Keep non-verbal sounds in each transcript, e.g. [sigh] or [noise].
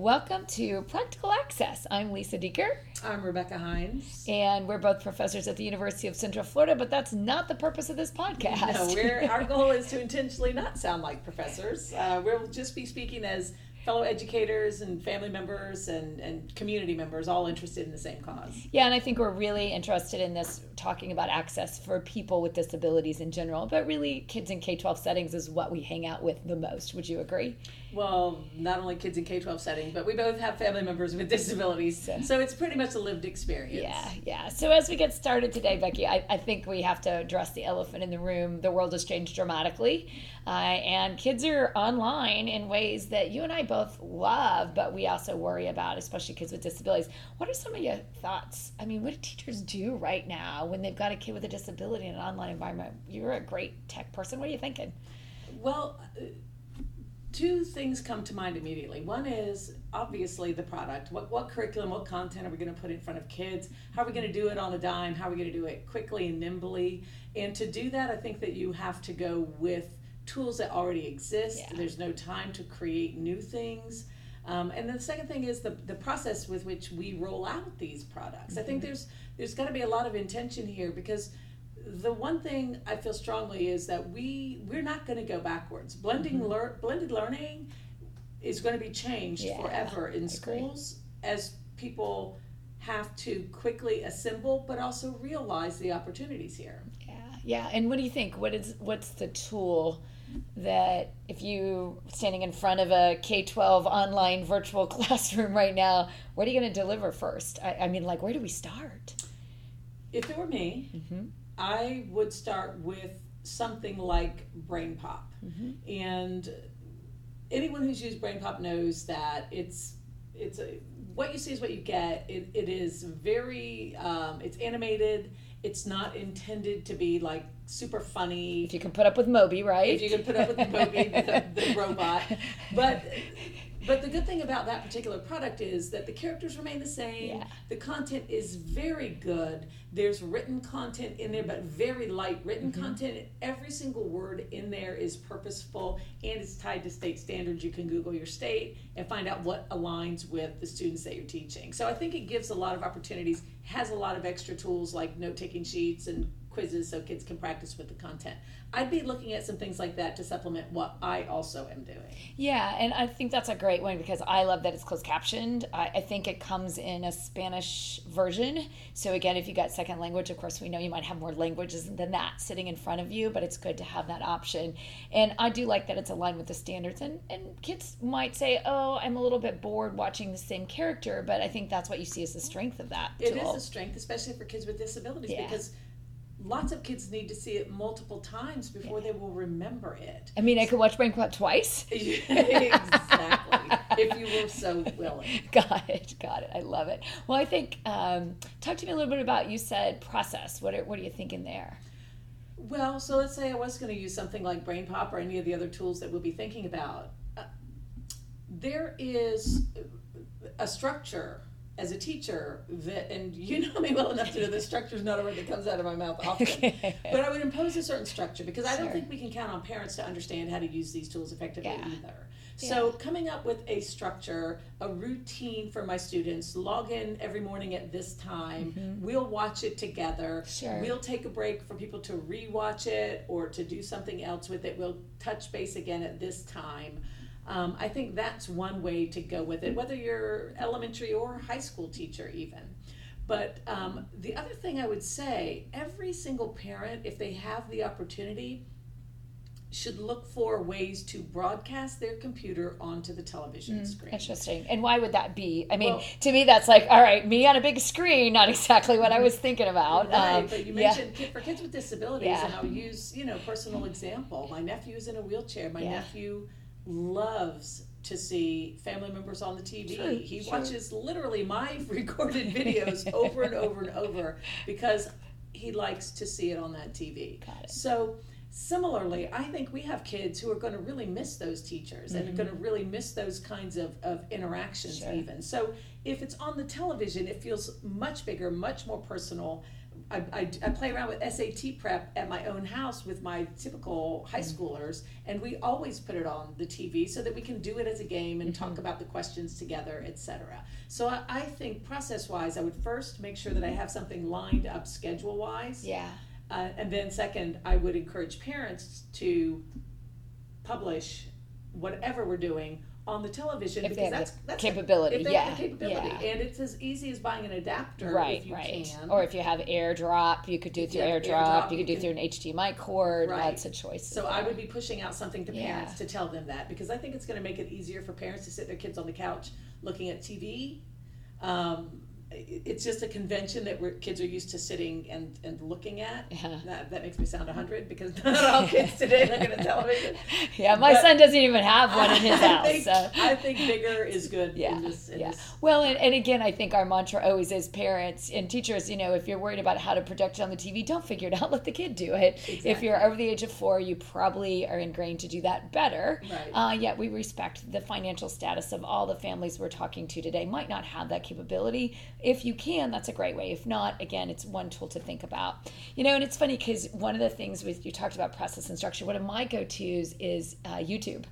Welcome to Practical Access. I'm Lisa Dieker. I'm Rebecca Hines. And we're both professors at the University of Central Florida, but that's not the purpose of this podcast. No, we're, [laughs] our goal is to intentionally not sound like professors. Uh, we'll just be speaking as fellow educators and family members and, and community members all interested in the same cause. Yeah, and I think we're really interested in this talking about access for people with disabilities in general, but really kids in K 12 settings is what we hang out with the most. Would you agree? Well, not only kids in K 12 setting, but we both have family members with [laughs] disabilities. So it's pretty much a lived experience. Yeah, yeah. So as we get started today, Becky, I, I think we have to address the elephant in the room. The world has changed dramatically, uh, and kids are online in ways that you and I both love, but we also worry about, especially kids with disabilities. What are some of your thoughts? I mean, what do teachers do right now when they've got a kid with a disability in an online environment? You're a great tech person. What are you thinking? Well, two things come to mind immediately. One is obviously the product. What, what curriculum, what content are we going to put in front of kids? How are we going to do it on a dime? How are we going to do it quickly and nimbly? And to do that, I think that you have to go with tools that already exist. Yeah. There's no time to create new things. Um, and then the second thing is the, the process with which we roll out these products. Mm-hmm. I think mm-hmm. there's there's got to be a lot of intention here because the one thing I feel strongly is that we we're not going to go backwards. Blending mm-hmm. lear, blended learning is going to be changed yeah, forever in schools as people have to quickly assemble but also realize the opportunities here. Yeah. Yeah, and what do you think? What is what's the tool that if you standing in front of a K-12 online virtual [laughs] classroom right now, what are you going to deliver first? I, I, mean, like, where do we start? If it were me, mm-hmm. I would start with something like BrainPop. Mm-hmm. And anyone who's used Brain Pop knows that it's it's a, what you see is what you get. It, it is very um, it's animated. It's not intended to be like super funny. If you can put up with Moby, right? If you can put up with Moby, the, the robot, [laughs] but but the good thing about that particular product is that the characters remain the same. Yeah. The content is very good. There's written content in there, but very light written mm-hmm. content. Every single word in there is purposeful and it's tied to state standards. You can Google your state and find out what aligns with the students that you're teaching. So I think it gives a lot of opportunities, has a lot of extra tools like note taking sheets and quizzes so kids can practice with the content. I'd be looking at some things like that to supplement what I also am doing. Yeah, and I think that's a great one because I love that it's closed captioned. I, I think it comes in a Spanish version. So, again, if you got second language, of course, we know you might have more languages than that sitting in front of you, but it's good to have that option. And I do like that it's aligned with the standards. And, and kids might say, oh, I'm a little bit bored watching the same character, but I think that's what you see as the strength of that. It tool. is a strength, especially for kids with disabilities, yeah. because lots of kids need to see it multiple times before yeah. they will remember it. I mean, I could watch Brain twice. [laughs] exactly. if you were so willing. [laughs] Got it. Got it. I love it. Well, I think, um, talk to me a little bit about, you said process. What are, what are you thinking there? Well, so let's say I was going to use something like BrainPop or any of the other tools that we'll be thinking about. Uh, there is a structure as a teacher that and you [laughs] know me well enough to know the structure is not a word that comes out of my mouth often [laughs] okay. but i would impose a certain structure because i don't think we can count on parents to understand how to use these tools effectively yeah. either so yeah. coming up with a structure a routine for my students log in every morning at this time mm-hmm. we'll watch it together sure. we'll take a break for people to rewatch it or to do something else with it we'll touch base again at this time um, I think that's one way to go with it, whether you're elementary or high school teacher, even. But um, the other thing I would say every single parent, if they have the opportunity, should look for ways to broadcast their computer onto the television mm, screen. Interesting. And why would that be? I mean, well, to me, that's like, all right, me on a big screen, not exactly what I was thinking about. Right, um, but you mentioned yeah. for kids with disabilities, yeah. and I'll use, you know, personal example. My nephew's in a wheelchair. My yeah. nephew loves to see family members on the TV. Sure, he sure. watches literally my [laughs] recorded videos over and over and over because he likes to see it on that TV. So similarly, I think we have kids who are going to really miss those teachers mm-hmm. and are going to really miss those kinds of, of interactions sure. even. So if it's on the television, it feels much bigger, much more personal I, I, I play around with SAT prep at my own house with my typical high Mm-hmm. schoolers, and we always put it on the TV so that we can do it as a game and Mm-hmm. talk about the questions together, etc. So I, I think process wise, I would first make sure that I have something lined up schedule wise. Yeah. Uh, and then second, I would encourage parents to publish whatever we're doing on the television If because that's that's capability, if they yeah, have the capability, yeah. and it's as easy as buying an adapter Right, if you right. can. Or if you have AirDrop, you could do through AirDrop, AirDrop, you could do through an HDMI cord, Right. lots of choices. so I would be pushing out something to parents Yeah. to tell them that because I think it's going to make it easier for parents to sit their kids on the couch looking at TV. Um, it's just a convention that we're, kids are used to sitting and, and looking at. Yeah. That, that makes me sound 100 because [laughs] not all kids today look at a television. [laughs] Yeah, my But- son doesn't even have one in his [laughs] I house. think, so. I think bigger is good Yeah, in this. In yeah. this Well, and, and again, I think our mantra always is parents and teachers, you know, if you're worried about how to project it on the TV, don't figure it out. Let the kid do it. If you're over the age of four, you probably are ingrained to do that better. Right. Uh, yet we respect the financial status of all the families we're talking to today. Might not have that capability. If you can, that's a great way. If not, again, it's one tool to think about. You know, and it's funny because one of the things with you talked about process and structure. One of my go-tos is uh, YouTube,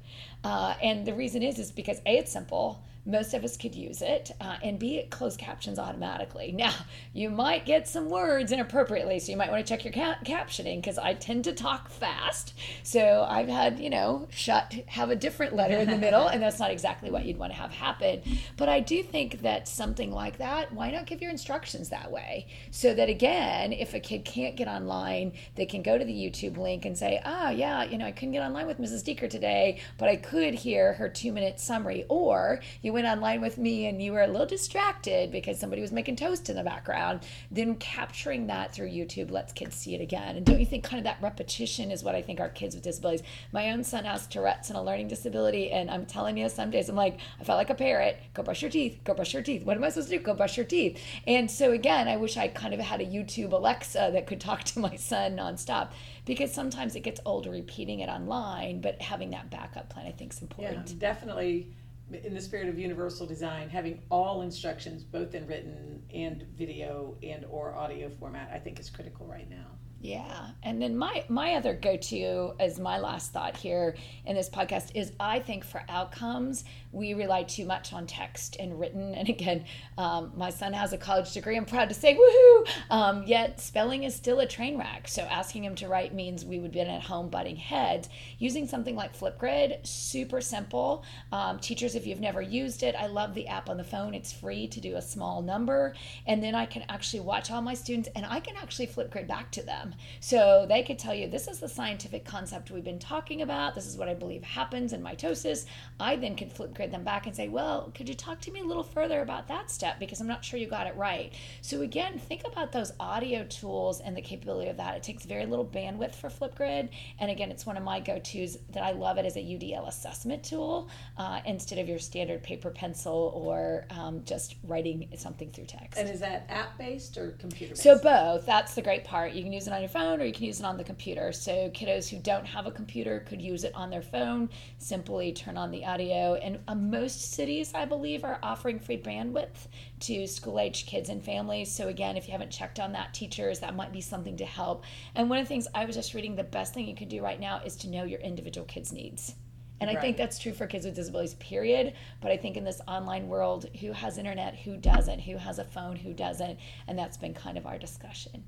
uh, and the reason is is because a it's simple. Most of us could use it, uh, and be it closed captions automatically. [laughs] Now, you might get some words inappropriately, so you might want to check your ca- captioning because I tend to talk fast. So I've had, you know, shut, have a different letter in the [laughs] middle, and that's not exactly what you'd want to have happen. But I do think that something like that, why not give your instructions that way? So that again, if a kid can't get online, they can go to the YouTube link and say, ah, yeah, you know, I couldn't get online with Mrs. Dieker today, but I could hear her two minute summary. Or you went online with me and you were a little distracted because somebody was making toast in the background. Then capturing that through YouTube lets kids see it again. And don't you think kind of that repetition is what I think our kids with disabilities? My own son has Tourette's and a learning disability, and I'm telling you, some days I'm like, I felt like a parrot. Go brush your teeth. Go brush your teeth. What am I supposed to do? Go brush your teeth. And so again, I wish I kind of had a YouTube Alexa that could talk to my son nonstop because sometimes it gets old repeating it online, but having that backup plan I think is Yeah, important. definitely. In the spirit of universal design, having all instructions, both in written and video and or audio format, I think is critical right now. Yeah. And then my my other go-to as my last thought here in this podcast is I think for outcomes we rely too much on text and written. [laughs] And again, um, my son has a college degree. I'm proud to say, woohoo! Um, yet spelling is still a train wreck. So asking him to write means we would be at home butting heads. Using something like Flipgrid, super simple. Um, teachers, if you've never used it, I love the app on the phone. It's free to do a small number, and then I can actually watch all my students, and I can actually Flipgrid back to them. So they could tell you this is the scientific concept we've been talking about. This is what I believe happens in mitosis. I then could Flipgrid them back and say, well, could you talk to me a little further about that step because I'm not sure you got it right. So again, think about those audio tools and the capability of that. It takes very little bandwidth for Flipgrid, and again, it's one of my go-tos that I love it as a UDL assessment tool uh, instead of your standard paper pencil or um, just writing something through text. And is that app based or computer based? So both. That's the great part. You can use it on your phone or you can use it on the computer. So kiddos who don't have a computer could use it on their phone. Simply turn on the audio. And uh, most cities, I believe, are offering free bandwidth to school-age kids and families. So again, if you haven't checked on that, teachers, that might be something to help. And one of the things I was just reading, the best thing you can do right now is to know your individual kids' needs. And I Right. think that's true for kids with disabilities, period. But I think in this online world, who has internet, who doesn't, who has a phone, who doesn't, and that's been kind of our discussion.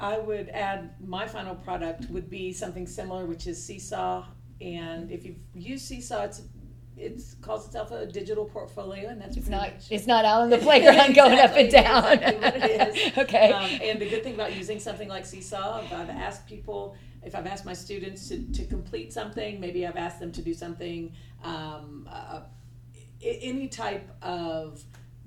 I would add my final product would be something similar, which is Seesaw. And if you've used Seesaw, it's it calls itself a digital portfolio, and that's It's not. much It's not out on the [laughs] playground going up and down. exactly what it is. [laughs] okay. Um, and the good thing about using something like Seesaw, if I've asked people, if I've asked my students to, to complete something, maybe I've asked them to do something, um, uh, any type of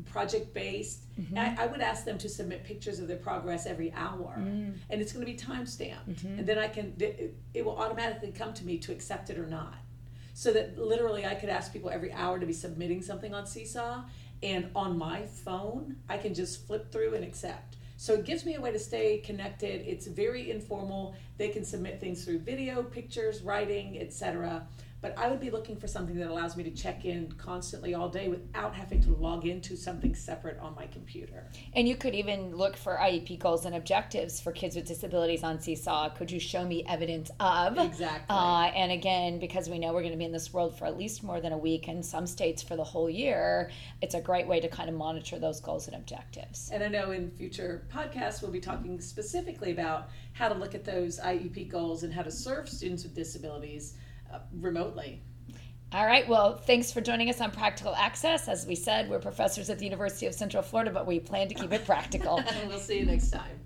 project based, Mm-hmm. I, I would ask them to submit pictures of their progress every hour, Mm. and it's going to be time stamped, Mm-hmm. and then I can it, it will automatically come to me to accept it or not. So that literally I could ask people every hour to be submitting something on Seesaw, and on my phone I can just flip through and accept. So it gives me a way to stay connected. It's very informal. They They can submit things through video, pictures, writing, etc but I would be looking for something that allows me to check in constantly all day without having to log into something separate on my computer. And you could even look for IEP goals and objectives for kids with disabilities on Seesaw. Could you show me evidence of? Exactly. Uh, and again, because we know we're going to be in this world for at least more than a week, and some states for the whole year, it's a great way to kind of monitor those goals and objectives. And I know in future podcasts we'll be talking specifically about how to look at those IEP goals and how to serve students with disabilities remotely. All right. Well, thanks for joining us on Practical Access. As we said, we're professors at the University of Central Florida, but we plan to keep it practical. [laughs] we'll see you next time.